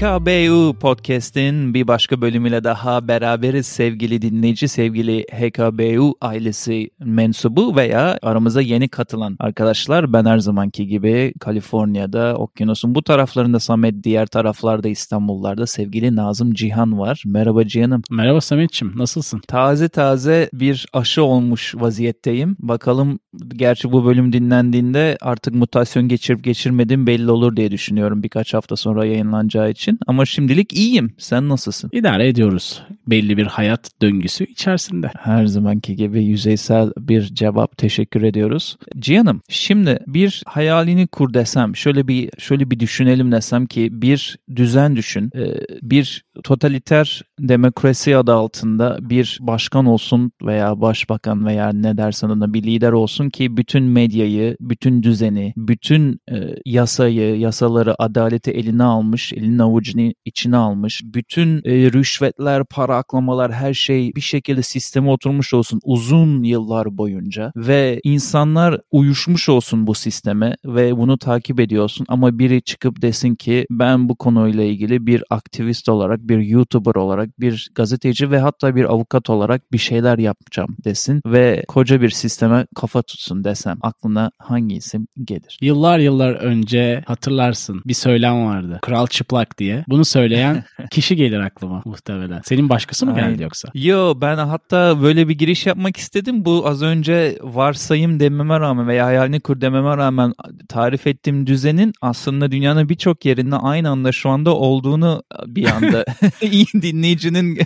HKBU Podcast'in bir başka bölümüyle daha beraberiz sevgili dinleyici, sevgili HKBU ailesi mensubu veya aramıza yeni katılan arkadaşlar. Ben her zamanki gibi Kaliforniya'da, okyanusun bu taraflarında Samet, diğer taraflarda İstanbullarda sevgili Nazım Cihan var. Merhaba Cihan'ım. Merhaba Samet'ciğim, nasılsın? Taze taze bir aşı olmuş vaziyetteyim. Bakalım gerçi bu bölüm dinlendiğinde artık mutasyon geçirip geçirmedim belli olur diye düşünüyorum birkaç hafta sonra yayınlanacağı için. Ama şimdilik iyiyim. Sen nasılsın? İdare ediyoruz. Belli bir hayat döngüsü içerisinde. Her zamanki gibi yüzeysel bir cevap teşekkür ediyoruz. Cihan'ım şimdi bir hayalini kur desem şöyle bir şöyle bir düşünelim desem ki bir düzen düşün. Ee, bir totaliter demokrasi adı altında bir başkan olsun veya başbakan veya ne dersen ona bir lider olsun ki bütün medyayı, bütün düzeni, bütün e, yasayı, yasaları, adaleti eline almış, elinin avucunu içine almış. Bütün e, rüşvetler, para aklamalar her şey bir şekilde sisteme oturmuş olsun uzun yıllar boyunca ve insanlar uyuşmuş olsun bu sisteme ve bunu takip ediyorsun ama biri çıkıp desin ki ben bu konuyla ilgili bir aktivist olarak, bir YouTuber olarak, bir gazeteci ve hatta bir avukat olarak bir şeyler yapacağım desin ve koca bir sisteme kafa tutsun desem aklına hangi isim gelir? Yıllar yıllar önce hatırlarsın bir söylem vardı. Kral çıplak diye. Bunu söyleyen kişi gelir aklıma muhtemelen. Senin başkası mı geldi Aynen. yoksa? Yo ben hatta böyle bir giriş yapmak istedim. Bu az önce varsayım dememe rağmen veya hayalini kur dememe rağmen tarif ettiğim düzenin aslında dünyanın birçok yerinde aynı anda şu anda olduğunu bir anda dinleyicinin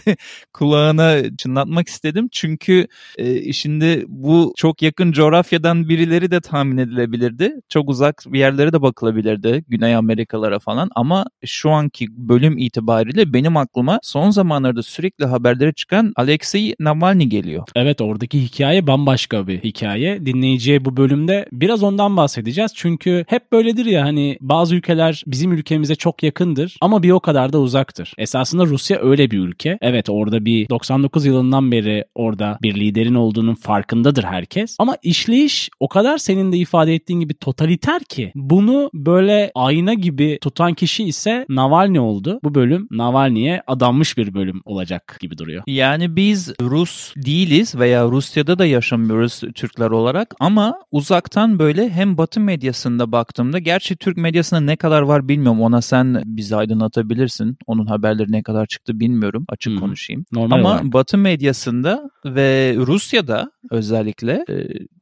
kulağına çınlatmak istedim. Çünkü e, şimdi bu çok yakın coğrafyadan birileri de tahmin edilebilirdi. Çok uzak bir yerlere de bakılabilirdi. Güney Amerikalara falan ama şu anki bölüm itibariyle benim aklıma son zamanlarda sürekli haberlere çıkan Alexei Navalny geliyor. Evet oradaki hikaye bambaşka bir hikaye. Dinleyiciye bu bölümde biraz ondan bahsedeceğiz. Çünkü hep böyledir ya hani bazı ülkeler bizim ülkemize çok yakındır ama bir o kadar da uzaktır. Esasında Rusya öyle bir ülke. Evet orada bir 99 yılından beri orada bir liderin olduğunun farkındadır herkes. Ama işleyiş o kadar senin de ifade ettiğin gibi totaliter ki bunu böyle ayna gibi tutan kişi ise Navalny oldu. Bu bölüm Navalny'ye adanmış bir bölüm olacak gibi duruyor. Yani biz Rus değiliz veya Rusya'da da yaşamıyoruz Türkler olarak ama uzaktan böyle hem Batı medyasında baktığımda gerçi Türk medyasında ne kadar var bilmiyorum ona sen bizi aydınlatabilirsin. Onun haberleri ne kadar çıktı bilmiyorum açık hı. konuşayım. Normal Ama olarak. Batı medyasında ve Rusya'da özellikle e,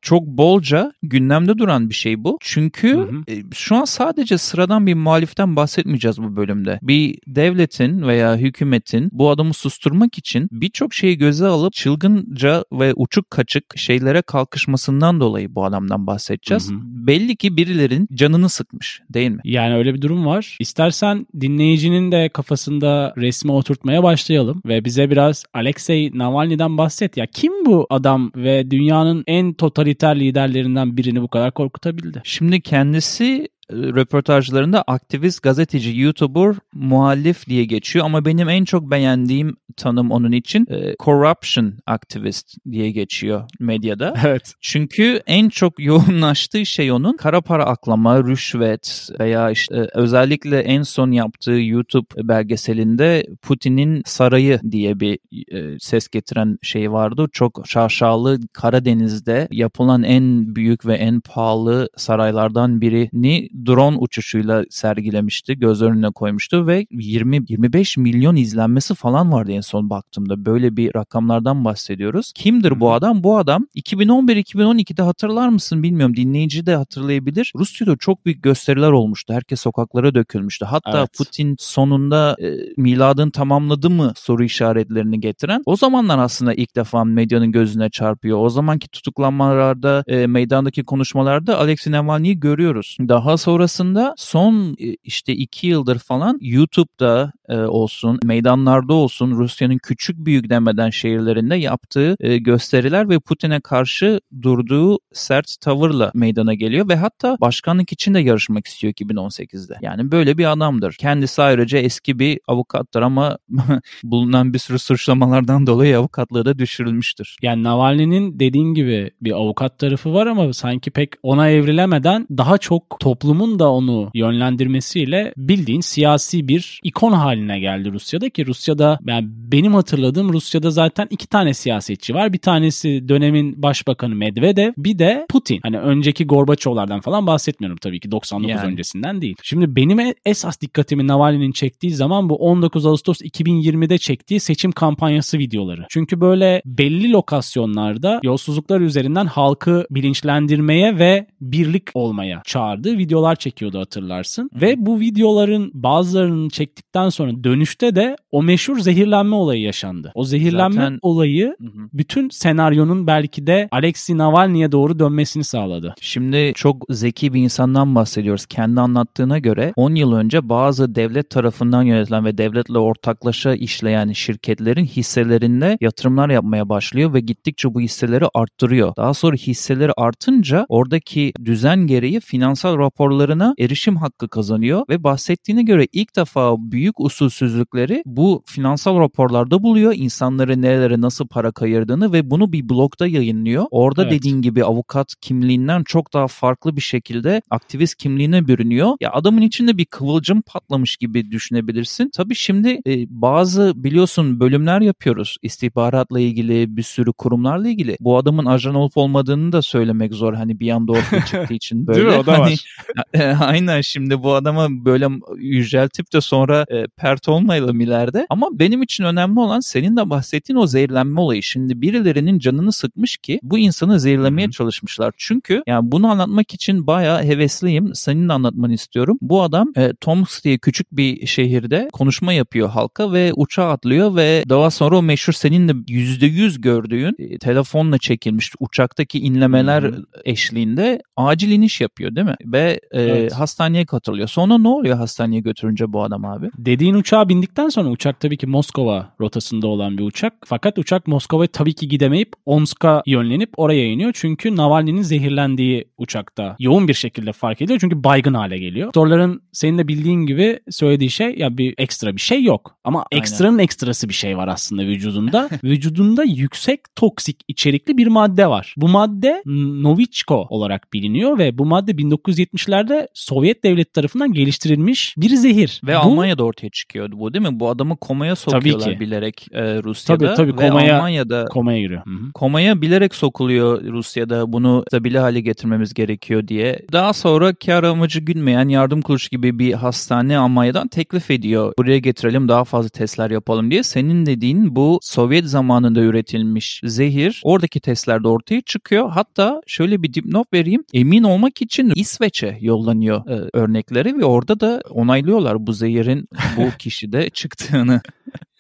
çok bolca gündemde duran bir şey bu. Çünkü Hı hı. e, şu an sadece sıradan bir muhaliften bahsetmeyeceğiz bu bölümde. Bir devletin veya hükümetin bu adamı susturmak için birçok şeyi göze alıp çılgınca ve uçuk kaçık şeylere kalkışmasından dolayı bu adamdan bahsedeceğiz. Hı hı. Belli ki birilerin canını sıkmış değil mi? Yani öyle bir durum var. İstersen dinleyicinin de kafasında resmi oturtmaya başlayalım ve bize biraz Alexei Navalny'den bahset. Ya kim bu adam ve dünyanın en totaliter liderlerinden birini bu kadar korkutabildi? Şimdi kendisi röportajlarında aktivist, gazeteci, YouTuber, muhalif diye geçiyor ama benim en çok beğendiğim tanım onun için e, corruption activist diye geçiyor medyada. Evet. Çünkü en çok yoğunlaştığı şey onun kara para aklama, rüşvet veya işte e, özellikle en son yaptığı YouTube belgeselinde Putin'in sarayı diye bir e, ses getiren şey vardı. Çok şaşalı Karadeniz'de yapılan en büyük ve en pahalı saraylardan birini drone uçuşuyla sergilemişti. Göz önüne koymuştu ve 20-25 milyon izlenmesi falan vardı en son baktığımda. Böyle bir rakamlardan bahsediyoruz. Kimdir bu adam? Bu adam 2011-2012'de hatırlar mısın bilmiyorum. Dinleyici de hatırlayabilir. Rusya'da çok büyük gösteriler olmuştu. Herkes sokaklara dökülmüştü. Hatta Evet. Putin sonunda e, miladın tamamladı mı soru işaretlerini getiren. O zamanlar aslında ilk defa medyanın gözüne çarpıyor. O zamanki tutuklanmalarda, e, meydandaki konuşmalarda Alexei Navalny'yi görüyoruz. Daha sonrasında son e, işte iki yıldır falan YouTube'da, e, olsun, meydanlarda olsun Rusya'nın küçük büyük demeden şehirlerinde yaptığı e, gösteriler ve Putin'e karşı durduğu sert tavırla meydana geliyor ve hatta başkanlık için de yarışmak istiyor 2018'de. Yani böyle bir adamdır. Kendisi ayrıca eski bir avukattır ama bulunan bir sürü suçlamalardan dolayı avukatlığı da düşürülmüştür. Yani Navalny'nin dediğin gibi bir avukat tarafı var ama sanki pek ona evrilemeden daha çok toplumun da onu yönlendirmesiyle bildiğin siyasi bir ikon haline geldi Rusya'da ki Rusya'da yani benim hatırladığım Rusya'da zaten iki tane siyasetçi var. Bir tanesi dönemin başbakanı Medvedev bir de Putin. Hani önceki Gorbaçovlardan falan bahsetmiyorum tabii ki 99 yani. öncesinden değil. Şimdi benim esas dikkatimi Navalny'nin çektiği zaman bu 19 Ağustos 2020'de çektiği seçim kampanyası videoları. Çünkü böyle belli lokasyonlarda yolsuzluklar üzerinden halkı bilinçlendirmeye ve birlik olmaya çağırdığı videolar çekiyordu hatırlarsın. Hı. Ve bu videoların bazılarını çektikten sonra dönüşte de o meşhur zehirlenme olayı yaşandı. O zehirlenme Zaten... olayı hı hı. bütün senaryonun belki de Alexei Navalny'e doğru dönmesini sağladı. Şimdi çok zeki bir insandan bahsediyoruz. Kendi anlattığına göre 10 yıl önce bazı devlet tarafından yönetilen ve devletle ortaklaşa işleyen şirketlerin hisselerinde yatırımlar yapmaya başlıyor ve gittikçe bu hisseleri arttırıyor. Daha sonra hisseleri artınca oradaki düzen gereği finansal raporlarına erişim hakkı kazanıyor ve bahsettiğine göre ilk defa büyük usulsüzlükleri bu finansal raporlarda buluyor. İnsanları nerelere nasıl para kayırdığını ve bunu bir blogda yayınlıyor. Orada evet. dediğin gibi avukat kimliğinden çok daha farklı bir şekilde aktivist kimliğine bürünüyor. Ya adamın içinde bir kıvılcım patlamış gibi düşünebilirsin. Tabii şimdi e, bazı biliyorsun bölümler yapıyoruz. istihbaratla ilgili bir sürü kurumlarla ilgili. Bu adamın ajan olup olmadığını da söylemek zor. Hani bir anda ortaya çıktığı için böyle. Değil mi? O da hani, var. Aynen şimdi bu adama böyle yüceltip de sonra e, pert olmayalım ileride. Ama benim için önemli olan senin de bahsettiğin o zehirlenme olayı. Şimdi birilerinin canını sıkmış ki bu insanı zehirlemeye Hı-hı. çalışmışlar. Çünkü yani bunu anlatmak için bayağı hevesliyim. Senin de anlatmanı istiyorum. Bu adam e, Tomsk diye küçük bir şehirde konuşma yapıyor halka ve uçağa atlıyor ve daha sonra o meşhur senin de %100 gördüğün e, telefonla çekilmiş uçaktaki inlemeler Hı-hı. eşliğinde acil iniş yapıyor değil mi? Ve e, evet. hastaneye katılıyor. Sonra ne oluyor hastaneye götürünce bu adam abi? Dediğin uçağa bindikten sonra uçak tabii ki Moskova rotasında olan bir uçak. Fakat uçak Moskova'ya tabii ki gidemeyip Omsk'a yönlenip oraya iniyor. Çünkü Navalny'nin zehirlendiği uçakta yoğun bir şekilde fark ediliyor. Çünkü baygın hale geliyor. Doktorların senin de bildiğin gibi söylediği şey ya bir ekstra bir şey yok. Ama Aynen. ekstranın ekstrası bir şey var aslında vücudunda. vücudunda yüksek toksik içerikli bir madde var. Bu madde Novichko olarak biliniyor ve bu madde 1970'lerde Sovyet devleti tarafından geliştirilmiş bir zehir. Ve bu, Almanya'da ortaya çıkıyordu bu değil mi? Bu adamı komaya sokuyorlar tabii ki. bilerek e, Rusya'da. Tabii tabii komaya, Almanya'da komaya giriyor. Hı-hı. Komaya bilerek sokuluyor Rusya'da bunu stabile hale getirmemiz gerekiyor diye. Daha sonra kar amacı günmeyen yardım kuruluşu gibi bir hastane Almanya'dan teklif ediyor. Buraya getirelim daha fazla testler yapalım diye. Senin dediğin bu Sovyet zamanında üretilmiş zehir oradaki testlerde ortaya çıkıyor. Hatta şöyle bir dipnot vereyim. Emin olmak için İsveç'e yollanıyor e, örnekleri ve orada da onaylıyorlar bu zehirin bu kişide çıktığını.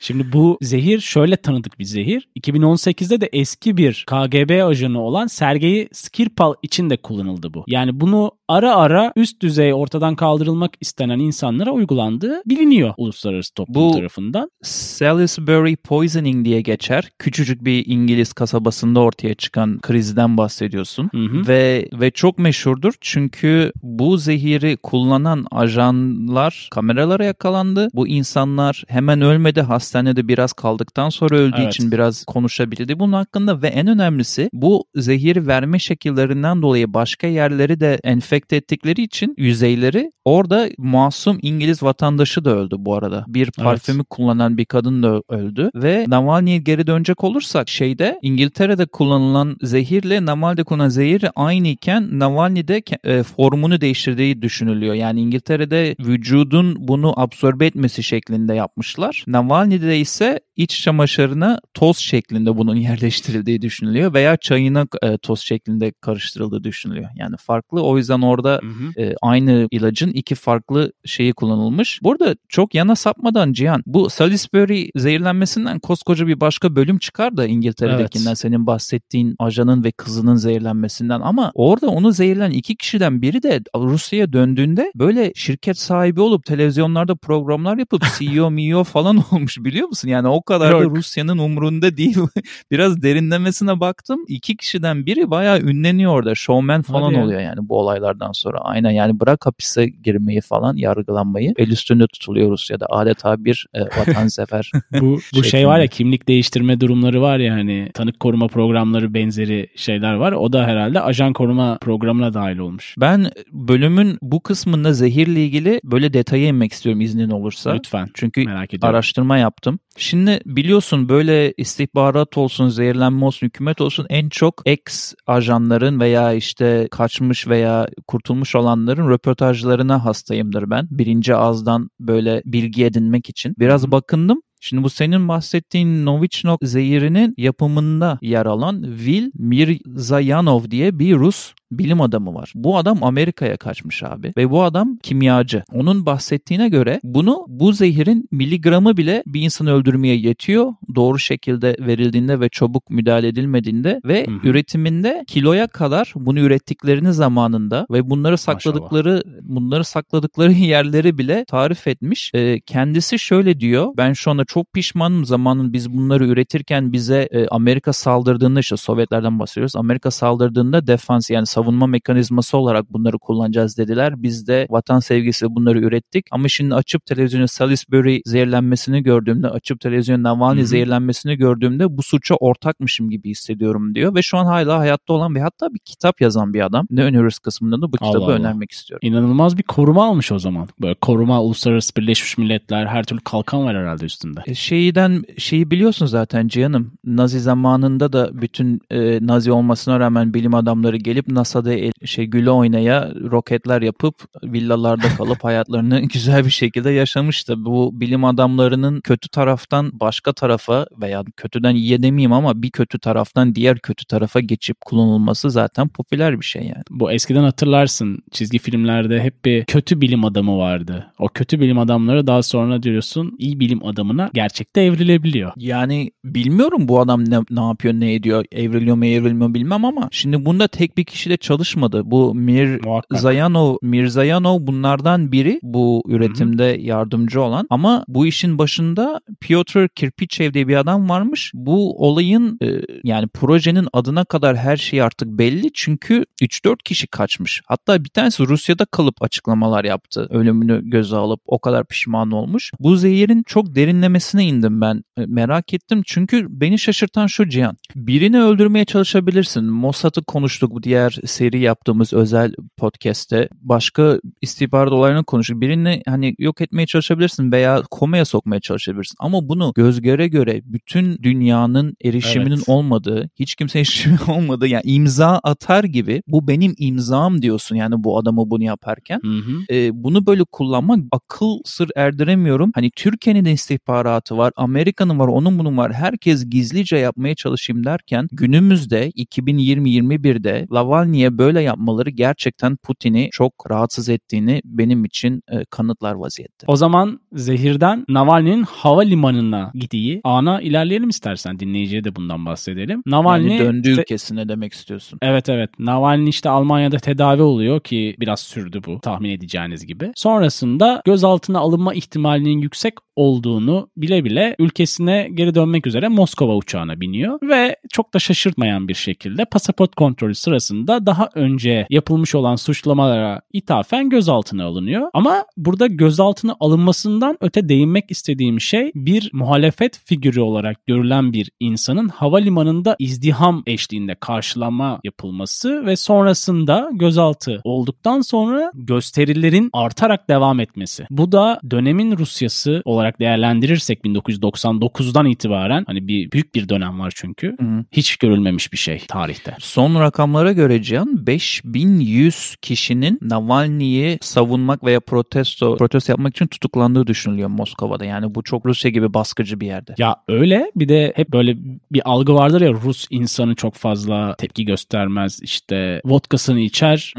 Şimdi bu zehir şöyle tanıdık bir zehir. 2018'de de eski bir KGB ajanı olan Sergey Skripal için de kullanıldı bu. Yani bunu ara ara üst düzey ortadan kaldırılmak istenen insanlara uygulandığı biliniyor uluslararası toplum bu, tarafından. Salisbury Poisoning diye geçer. Küçücük bir İngiliz kasabasında ortaya çıkan krizden bahsediyorsun. Hı hı. Ve ve çok meşhurdur çünkü bu zehiri kullanan ajanlar kameralara yakalandı. Bu insanlar hemen ölmedi hasta hastanede biraz kaldıktan sonra öldüğü evet. için biraz konuşabildi bunun hakkında ve en önemlisi bu zehir verme şekillerinden dolayı başka yerleri de enfekte ettikleri için yüzeyleri orada masum İngiliz vatandaşı da öldü bu arada. Bir parfümü evet. kullanan bir kadın da öldü ve Navalny'ye geri dönecek olursak şeyde İngiltere'de kullanılan zehirle Navalny'de kullanılan zehir aynıyken Navalny'de e, formunu değiştirdiği düşünülüyor. Yani İngiltere'de vücudun bunu absorbe etmesi şeklinde yapmışlar. Navalny'de ise iç çamaşırına toz şeklinde bunun yerleştirildiği düşünülüyor veya çayına e, toz şeklinde karıştırıldığı düşünülüyor. Yani farklı o yüzden orada hı hı. E, aynı ilacın iki farklı şeyi kullanılmış. Burada çok yana sapmadan Cihan bu Salisbury zehirlenmesinden koskoca bir başka bölüm çıkar da İngiltere'dekinden evet. senin bahsettiğin ajanın ve kızının zehirlenmesinden ama orada onu zehirlen iki kişiden biri de Rusya'ya döndüğünde böyle şirket sahibi olup televizyonlarda programlar yapıp CEO, CEO falan olmuş biliyor musun? Yani o kadar Yok. da Rusya'nın umrunda değil. Biraz derinlemesine baktım. İki kişiden biri bayağı ünleniyor orada. Showman falan Hadi oluyor yani. yani bu olaylardan sonra. Aynen yani bırak hapise girmeyi falan yargılanmayı. El üstünde tutuluyor Rusya'da. Adeta bir e, vatansever. bu bu şey var ya kimlik değiştirme durumları var ya hani tanık koruma programları benzeri şeyler var. O da herhalde ajan koruma programına dahil olmuş. Ben bölümün bu kısmında zehirle ilgili böyle detaya inmek istiyorum iznin olursa. Lütfen. Çünkü Merak araştırma yaptım. Şimdi biliyorsun böyle istihbarat olsun, zehirlenme olsun, hükümet olsun en çok ex ajanların veya işte kaçmış veya kurtulmuş olanların röportajlarına hastayımdır ben. Birinci ağızdan böyle bilgi edinmek için. Biraz bakındım. Şimdi bu senin bahsettiğin Novichnok zehirinin yapımında yer alan Vil Mirzayanov diye bir Rus bilim adamı var. Bu adam Amerika'ya kaçmış abi ve bu adam kimyacı. Onun bahsettiğine göre bunu bu zehirin miligramı bile bir insanı öldürmeye yetiyor. Doğru şekilde verildiğinde ve çabuk müdahale edilmediğinde ve Hı-hı. üretiminde kiloya kadar bunu ürettiklerini zamanında ve bunları sakladıkları Maşallah. bunları sakladıkları yerleri bile tarif etmiş. Ee, kendisi şöyle diyor. Ben şu anda çok pişmanım zamanın biz bunları üretirken bize e, Amerika saldırdığında işte Sovyetlerden bahsediyoruz. Amerika saldırdığında defans yani savunma mekanizması olarak bunları kullanacağız dediler. Biz de vatan sevgisi bunları ürettik. Ama şimdi açıp televizyonu Salisbury zehirlenmesini gördüğümde, açıp televizyonu Navalny zehirlenmesini gördüğümde bu suça ortakmışım gibi hissediyorum diyor. Ve şu an hala hayatta olan ve hatta bir kitap yazan bir adam. Ne öneriyoruz kısmında da bu kitabı Allah önermek istiyorum. İnanılmaz bir koruma almış o zaman. Böyle koruma uluslararası birleşmiş milletler her türlü kalkan var herhalde üstünde. E şeyden şeyi biliyorsun zaten Cihan'ım. Nazi zamanında da bütün e, Nazi olmasına rağmen bilim adamları gelip NASA NASA'da el, şey güle oynaya roketler yapıp villalarda kalıp hayatlarını güzel bir şekilde yaşamıştı. Bu bilim adamlarının kötü taraftan başka tarafa veya kötüden iyi demeyeyim ama bir kötü taraftan diğer kötü tarafa geçip kullanılması zaten popüler bir şey yani. Bu eskiden hatırlarsın çizgi filmlerde hep bir kötü bilim adamı vardı. O kötü bilim adamları daha sonra diyorsun iyi bilim adamına gerçekte evrilebiliyor. Yani bilmiyorum bu adam ne, ne yapıyor ne ediyor evriliyor mu evrilmiyor bilmem ama şimdi bunda tek bir kişi de çalışmadı. Bu Mir Zayanov, Mirzayanov bunlardan biri bu üretimde Hı-hı. yardımcı olan. Ama bu işin başında Piotr Kirpichev diye bir adam varmış. Bu olayın e, yani projenin adına kadar her şey artık belli. Çünkü 3-4 kişi kaçmış. Hatta bir tanesi Rusya'da kalıp açıklamalar yaptı. Ölümünü göze alıp o kadar pişman olmuş. Bu zehirin çok derinlemesine indim ben. E, merak ettim çünkü beni şaşırtan şu Cihan. Birini öldürmeye çalışabilirsin. Mossad'ı konuştuk diğer seri yaptığımız özel podcast'te başka istihbarat olaylarını konuşup birini hani yok etmeye çalışabilirsin veya komaya sokmaya çalışabilirsin. Ama bunu göz göre göre bütün dünyanın erişiminin evet. olmadığı, hiç kimse erişimi olmadığı yani imza atar gibi bu benim imzam diyorsun yani bu adamı bunu yaparken. Hı hı. E, bunu böyle kullanmak akıl sır erdiremiyorum. Hani Türkiye'nin de istihbaratı var, Amerika'nın var, onun bunun var. Herkes gizlice yapmaya çalışayım derken günümüzde 2020-21'de Lavalny'e böyle yapmaları gerçekten Putin'i çok rahatsız ettiğini benim için e, kanıtlar vaziyette. O zaman zehirden Navalny'nin havalimanına gittiği ana ilerleyelim istersen dinleyiciye de bundan bahsedelim. Navalny yani işte, ülkesine demek istiyorsun. Evet evet. Navalny işte Almanya'da tedavi oluyor ki biraz sürdü bu tahmin edeceğiniz gibi. Sonrasında gözaltına alınma ihtimalinin yüksek olduğunu bile bile ülkesine geri dönmek üzere Moskova uçağına biniyor ve çok da şaşırtmayan bir şekilde pasaport kontrolü sırasında daha önce yapılmış olan suçlamalara ithafen gözaltına alınıyor. Ama burada gözaltına alınmasından öte değinmek istediğim şey bir muhalefet figürü olarak görülen bir insanın havalimanında izdiham eşliğinde karşılama yapılması ve sonrasında gözaltı olduktan sonra gösterilerin artarak devam etmesi. Bu da dönemin Rusyası olarak olarak değerlendirirsek 1999'dan itibaren hani bir büyük bir dönem var çünkü. Hı-hı. Hiç görülmemiş bir şey tarihte. Son rakamlara göre Cihan 5100 kişinin Navalny'yi savunmak veya protesto protesto yapmak için tutuklandığı düşünülüyor Moskova'da. Yani bu çok Rusya gibi baskıcı bir yerde. Ya öyle bir de hep böyle bir algı vardır ya Rus insanı çok fazla tepki göstermez. İşte vodkasını içer,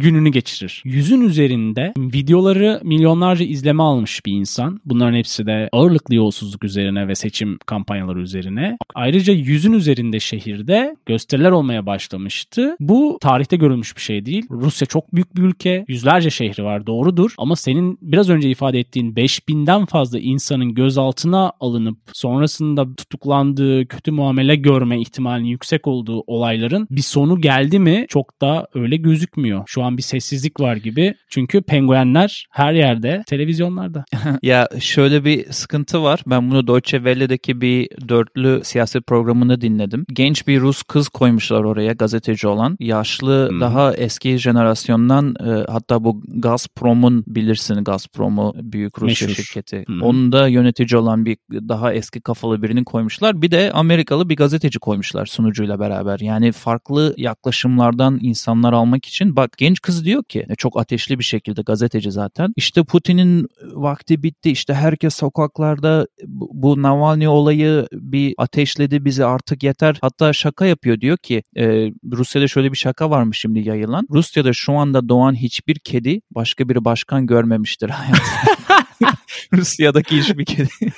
gününü geçirir. Yüzün üzerinde videoları milyonlarca izleme almış bir insan. Bunların hepsi de ağırlıklı yolsuzluk üzerine ve seçim kampanyaları üzerine. Ayrıca yüzün üzerinde şehirde gösteriler olmaya başlamıştı. Bu tarihte görülmüş bir şey değil. Rusya çok büyük bir ülke. Yüzlerce şehri var doğrudur. Ama senin biraz önce ifade ettiğin 5000'den fazla insanın gözaltına alınıp sonrasında tutuklandığı, kötü muamele görme ihtimalinin yüksek olduğu olayların bir sonu geldi mi çok da öyle gözükmüyor. Şu an bir sessizlik var gibi. Çünkü penguenler her yerde, televizyonlarda. ya şöyle bir sıkıntı var. Ben bunu Deutsche Welle'deki bir dörtlü siyaset programını dinledim. Genç bir Rus kız koymuşlar oraya gazeteci olan. Yaşlı hmm. daha eski jenerasyondan e, hatta bu Gazprom'un bilirsin Gazprom'u büyük Rusya Meşhur. şirketi. Hmm. Onun da yönetici olan bir daha eski kafalı birini koymuşlar. Bir de Amerikalı bir gazeteci koymuşlar sunucuyla beraber. Yani farklı yaklaşımlardan insanlar almak için bak genç kız diyor ki e, çok ateşli bir şekilde gazeteci zaten. İşte Putin'in vakti bitti. İşte herkes sokaklarda bu Navalny olayı bir ateşledi bizi artık yeter. Hatta şaka yapıyor diyor ki e, Rusya'da şöyle bir şaka varmış şimdi yayılan. Rusya'da şu anda doğan hiçbir kedi başka bir başkan görmemiştir hayatında. Rusya'daki hiçbir kedi.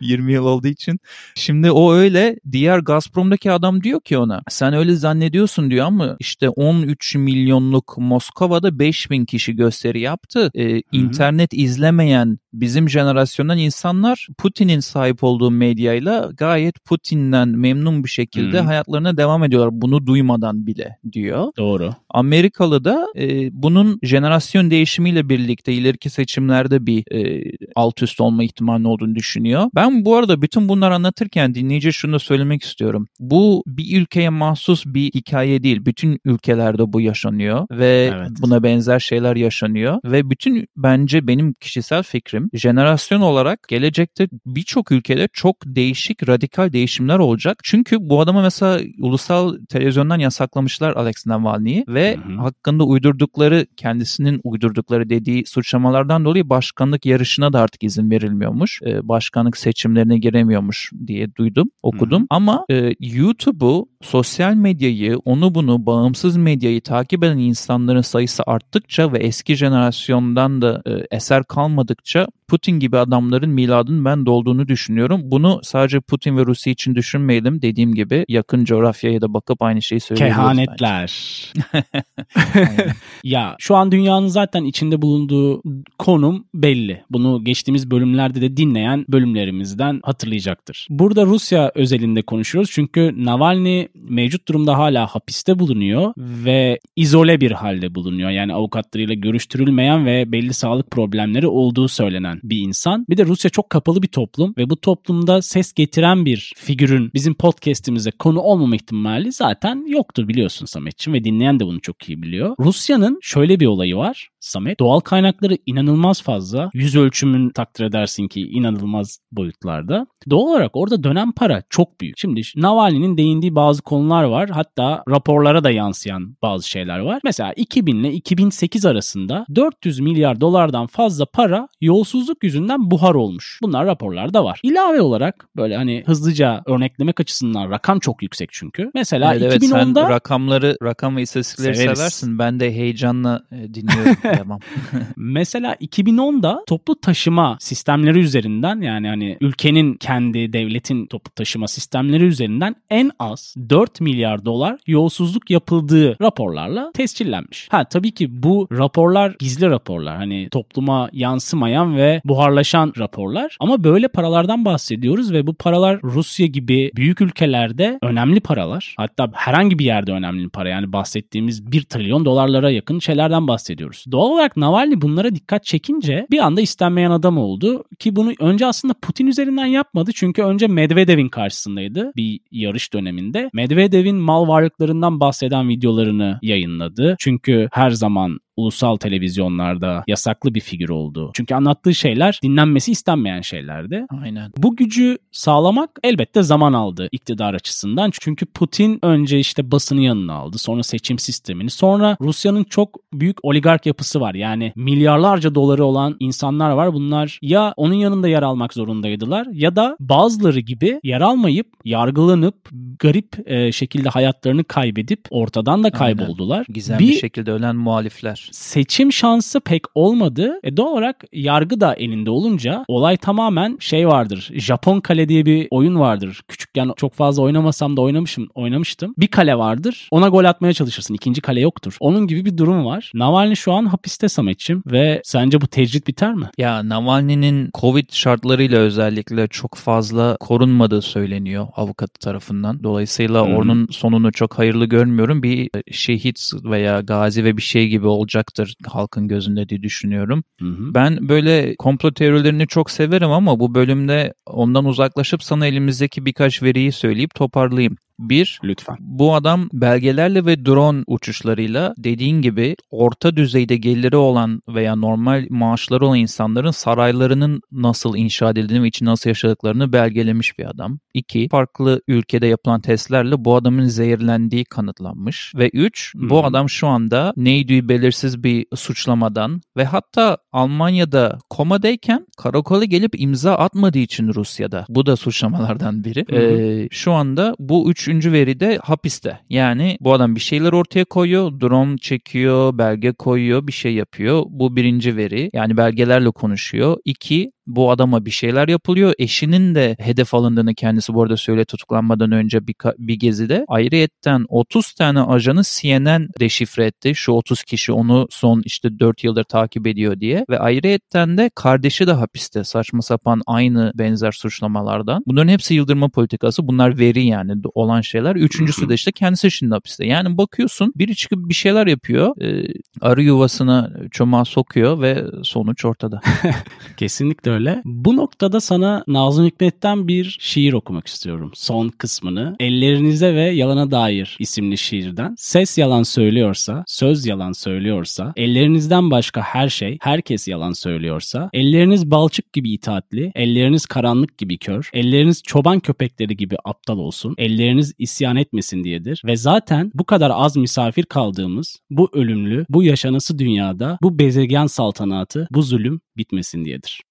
20 yıl olduğu için. Şimdi o öyle diğer Gazprom'daki adam diyor ki ona sen öyle zannediyorsun diyor ama işte 13 milyonluk Moskova'da 5000 kişi gösteri yaptı. Ee, internet izlemeyen bizim jenerasyondan insanlar Putin'in sahip olduğu medyayla gayet Putin'den memnun bir şekilde hmm. hayatlarına devam ediyorlar. Bunu duymadan bile diyor. Doğru. Amerikalı da e, bunun jenerasyon değişimiyle birlikte ileriki seçimlerde bir e, alt üst olma ihtimali olduğunu düşünüyor. Ben bu arada bütün bunları anlatırken dinleyici şunu da söylemek istiyorum. Bu bir ülkeye mahsus bir hikaye değil. Bütün ülkelerde bu yaşanıyor ve evet. buna benzer şeyler yaşanıyor ve bütün bence benim kişisel fikrim jenerasyon olarak gelecekte birçok ülkede çok değişik radikal değişimler olacak. Çünkü bu adama mesela ulusal televizyondan yasaklamışlar Alex Navalny'yi ve hı hı. hakkında uydurdukları kendisinin uydurdukları dediği suçlamalardan dolayı başkanlık yarışına da artık izin verilmiyormuş. Ee, başkanlık seçimlerine giremiyormuş diye duydum, okudum. Hı. Ama e, YouTube'u, sosyal medyayı, onu bunu, bağımsız medyayı takip eden insanların sayısı arttıkça ve eski jenerasyondan da e, eser kalmadıkça Putin gibi adamların miladın ben dolduğunu düşünüyorum. Bunu sadece Putin ve Rusya için düşünmeyelim. Dediğim gibi yakın coğrafyaya da bakıp aynı şeyi söyleyebiliriz. Kehanetler. ya şu an dünyanın zaten içinde bulunduğu konum belli. Bunu geçtiğimiz bölümlerde de dinleyen bölümlerimizden hatırlayacaktır. Burada Rusya özelinde konuşuyoruz çünkü Navalny mevcut durumda hala hapiste bulunuyor ve izole bir halde bulunuyor. Yani avukatlarıyla görüştürülmeyen ve belli sağlık problemleri olduğu söylenen bir insan. Bir de Rusya çok kapalı bir toplum ve bu toplumda ses getiren bir figürün bizim podcast'imize konu olmama ihtimali zaten yoktur biliyorsun Sametçim ve dinleyen de bunu çok iyi biliyor. Rusya'nın şöyle bir olayı var Samet. Doğal kaynakları inanılmaz fazla. Yüz ölçümün takdir edersin ki inanılmaz boyutlarda. Doğal olarak orada dönen para çok büyük. Şimdi Navalny'nin değindiği bazı konular var. Hatta raporlara da yansıyan bazı şeyler var. Mesela 2000 ile 2008 arasında 400 milyar dolardan fazla para yolsuzluk yüzünden buhar olmuş. Bunlar raporlarda var. İlave olarak böyle hani hızlıca örneklemek açısından rakam çok yüksek çünkü. Mesela evet, 2010'da evet, sen rakamları, rakam ve istatistikleri severiz. seversin. Ben de heyecanla e, dinliyorum. Tamam. Mesela 2010'da toplu taşıma sistemleri üzerinden yani hani ülkenin kendi devletin toplu taşıma sistemleri üzerinden en az 4 milyar dolar yolsuzluk yapıldığı raporlarla tescillenmiş. Ha tabii ki bu raporlar gizli raporlar. Hani topluma yansımayan ve buharlaşan raporlar. Ama böyle paralardan bahsediyoruz ve bu paralar Rusya gibi büyük ülkelerde önemli paralar. Hatta herhangi bir yerde önemli para. Yani bahsettiğimiz 1 trilyon dolarlara yakın şeylerden bahsediyoruz. Doğal olarak Navalny bunlara dikkat çekince bir anda istenmeyen adam oldu. Ki bunu önce aslında Putin üzerinden yapmadı. Çünkü önce Medvedev'in karşısındaydı bir yarış döneminde. Medvedev'in mal varlıklarından bahseden videolarını yayınladı. Çünkü her zaman ulusal televizyonlarda yasaklı bir figür oldu. Çünkü anlattığı şeyler dinlenmesi istenmeyen şeylerdi. Aynen. Bu gücü sağlamak elbette zaman aldı iktidar açısından. Çünkü Putin önce işte basını yanına aldı. Sonra seçim sistemini. Sonra Rusya'nın çok büyük oligark yapısı var. Yani milyarlarca doları olan insanlar var. Bunlar ya onun yanında yer almak zorundaydılar ya da bazıları gibi yer almayıp yargılanıp garip e, şekilde hayatlarını kaybedip ortadan da kayboldular. Aynen. Gizemli bir şekilde ölen muhalifler. Seçim şansı pek olmadı. E doğal olarak yargı da elinde olunca olay tamamen şey vardır. Japon Kale diye bir oyun vardır. Küçükken çok fazla oynamasam da oynamışım, oynamıştım. Bir kale vardır. Ona gol atmaya çalışırsın. İkinci kale yoktur. Onun gibi bir durum var. Navalny şu an hapiste Sametçim ve sence bu tecrit biter mi? Ya Navalny'nin Covid şartlarıyla özellikle çok fazla korunmadığı söyleniyor avukatı tarafından. Dolayısıyla hmm. onun sonunu çok hayırlı görmüyorum. Bir şehit veya gazi ve bir şey gibi olacaktır halkın gözünde diye düşünüyorum. Hmm. Ben böyle komplo teorilerini çok severim ama bu bölümde ondan uzaklaşıp sana elimizdeki birkaç veriyi söyleyip toparlayayım. Bir, lütfen. Bu adam belgelerle ve drone uçuşlarıyla dediğin gibi orta düzeyde geliri olan veya normal maaşları olan insanların saraylarının nasıl inşa edildiğini ve için nasıl yaşadıklarını belgelemiş bir adam. İki, farklı ülkede yapılan testlerle bu adamın zehirlendiği kanıtlanmış. Ve üç, hmm. bu adam şu anda neydi belirsiz bir suçlamadan ve hatta Almanya'da komadayken karakola gelip imza atmadığı için Rusya'da. Bu da suçlamalardan biri. Hmm. Ee, şu anda bu üç Üçüncü veri de hapiste. Yani bu adam bir şeyler ortaya koyuyor, drone çekiyor, belge koyuyor, bir şey yapıyor. Bu birinci veri. Yani belgelerle konuşuyor. İki, bu adama bir şeyler yapılıyor. Eşinin de hedef alındığını kendisi bu arada söyle tutuklanmadan önce bir, bir gezide. Ayrıyetten 30 tane ajanı CNN deşifre etti. Şu 30 kişi onu son işte 4 yıldır takip ediyor diye. Ve ayrıyetten de kardeşi de hapiste saçma sapan aynı benzer suçlamalardan. Bunların hepsi yıldırma politikası. Bunlar veri yani olan şeyler. Üçüncüsü de işte kendisi şimdi hapiste. Yani bakıyorsun biri çıkıp bir şeyler yapıyor. E, arı yuvasına çomağı sokuyor ve sonuç ortada. Kesinlikle öyle. Bu noktada sana Nazım Hikmet'ten bir şiir okumak istiyorum. Son kısmını. Ellerinize ve Yalana Dair isimli şiirden. Ses yalan söylüyorsa, söz yalan söylüyorsa, ellerinizden başka her şey, herkes yalan söylüyorsa, elleriniz balçık gibi itaatli, elleriniz karanlık gibi kör, elleriniz çoban köpekleri gibi aptal olsun, elleriniz isyan etmesin diyedir. Ve zaten bu kadar az misafir kaldığımız, bu ölümlü, bu yaşanası dünyada, bu bezegen saltanatı, bu zulüm bitmesin diyedir.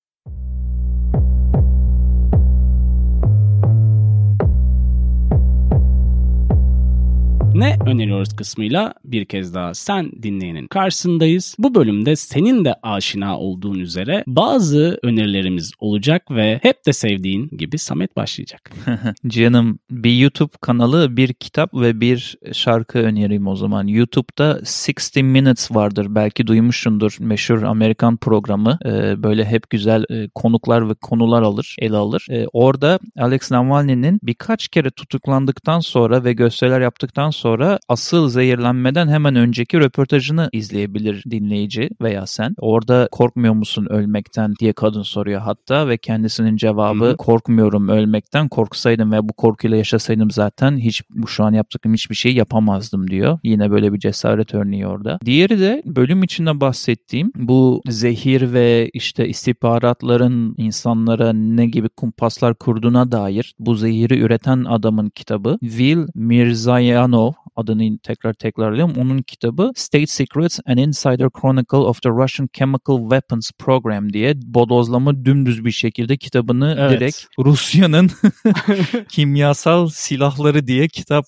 Ne öneriyoruz kısmıyla bir kez daha sen dinleyenin karşısındayız. Bu bölümde senin de aşina olduğun üzere bazı önerilerimiz olacak ve hep de sevdiğin gibi Samet başlayacak. Canım bir YouTube kanalı, bir kitap ve bir şarkı önereyim o zaman. YouTube'da 60 Minutes vardır. Belki duymuşsundur. Meşhur Amerikan programı. Ee, böyle hep güzel e, konuklar ve konular alır, ele alır. Ee, orada Alex Navalny'nin birkaç kere tutuklandıktan sonra ve gösteriler yaptıktan sonra sonra asıl zehirlenmeden hemen önceki röportajını izleyebilir dinleyici veya sen. Orada korkmuyor musun ölmekten diye kadın soruyor hatta ve kendisinin cevabı Hı. korkmuyorum ölmekten korksaydım ve bu korkuyla yaşasaydım zaten hiç bu şu an yaptığım hiçbir şey yapamazdım diyor. Yine böyle bir cesaret örneği orada. Diğeri de bölüm içinde bahsettiğim bu zehir ve işte istihbaratların insanlara ne gibi kumpaslar kurduğuna dair bu zehiri üreten adamın kitabı Will Mirzayanov adını tekrar tekrarlayalım. Onun kitabı State Secrets An Insider Chronicle of the Russian Chemical Weapons Program diye bodozlama dümdüz bir şekilde kitabını evet. direkt Rusya'nın kimyasal silahları diye kitap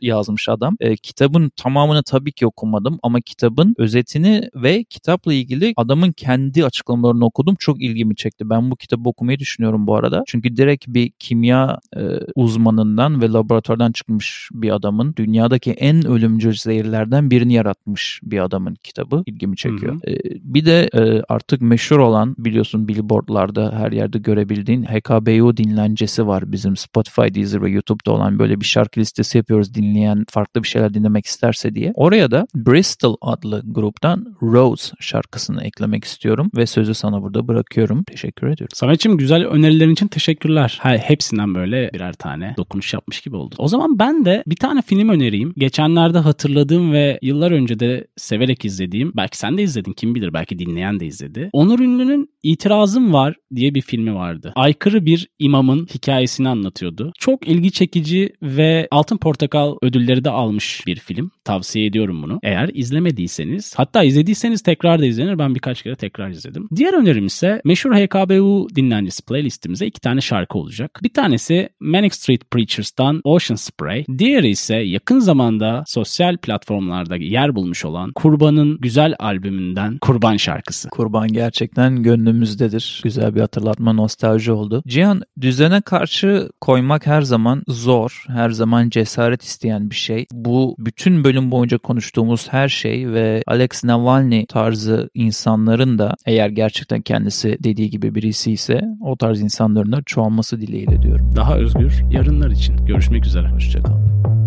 yazmış adam. E, kitabın tamamını tabii ki okumadım ama kitabın özetini ve kitapla ilgili adamın kendi açıklamalarını okudum. Çok ilgimi çekti. Ben bu kitabı okumayı düşünüyorum bu arada. Çünkü direkt bir kimya e, uzmanından ve laboratuvardan çıkmış bir adamın dünyadaki dünyadaki en ölümcül zehirlerden birini yaratmış bir adamın kitabı. ilgimi çekiyor. Hı hı. Ee, bir de e, artık meşhur olan biliyorsun billboardlarda her yerde görebildiğin HKBU dinlencesi var bizim Spotify, Deezer ve YouTube'da olan böyle bir şarkı listesi yapıyoruz dinleyen farklı bir şeyler dinlemek isterse diye. Oraya da Bristol adlı gruptan Rose şarkısını eklemek istiyorum ve sözü sana burada bırakıyorum. Teşekkür ediyorum. Samet'ciğim güzel önerilerin için teşekkürler. Ha, hepsinden böyle birer tane dokunuş yapmış gibi oldu. O zaman ben de bir tane film önereyim. Geçenlerde hatırladığım ve yıllar önce de severek izlediğim, belki sen de izledin kim bilir belki dinleyen de izledi. Onur Ünlü'nün İtirazım Var diye bir filmi vardı. Aykırı bir imamın hikayesini anlatıyordu. Çok ilgi çekici ve Altın Portakal ödülleri de almış bir film. Tavsiye ediyorum bunu. Eğer izlemediyseniz, hatta izlediyseniz tekrar da izlenir. Ben birkaç kere tekrar izledim. Diğer önerim ise meşhur HKBU dinlencesi playlistimize iki tane şarkı olacak. Bir tanesi Manic Street Preachers'tan Ocean Spray. Diğeri ise yakın zamanda sosyal platformlarda yer bulmuş olan Kurban'ın güzel albümünden Kurban şarkısı. Kurban gerçekten gönlümüzdedir. Güzel bir hatırlatma, nostalji oldu. Cihan, düzene karşı koymak her zaman zor, her zaman cesaret isteyen bir şey. Bu bütün bölüm boyunca konuştuğumuz her şey ve Alex Navalny tarzı insanların da eğer gerçekten kendisi dediği gibi birisi ise o tarz insanların da çoğalması dileğiyle diyorum. Daha özgür yarınlar için. Görüşmek üzere. Hoşçakalın.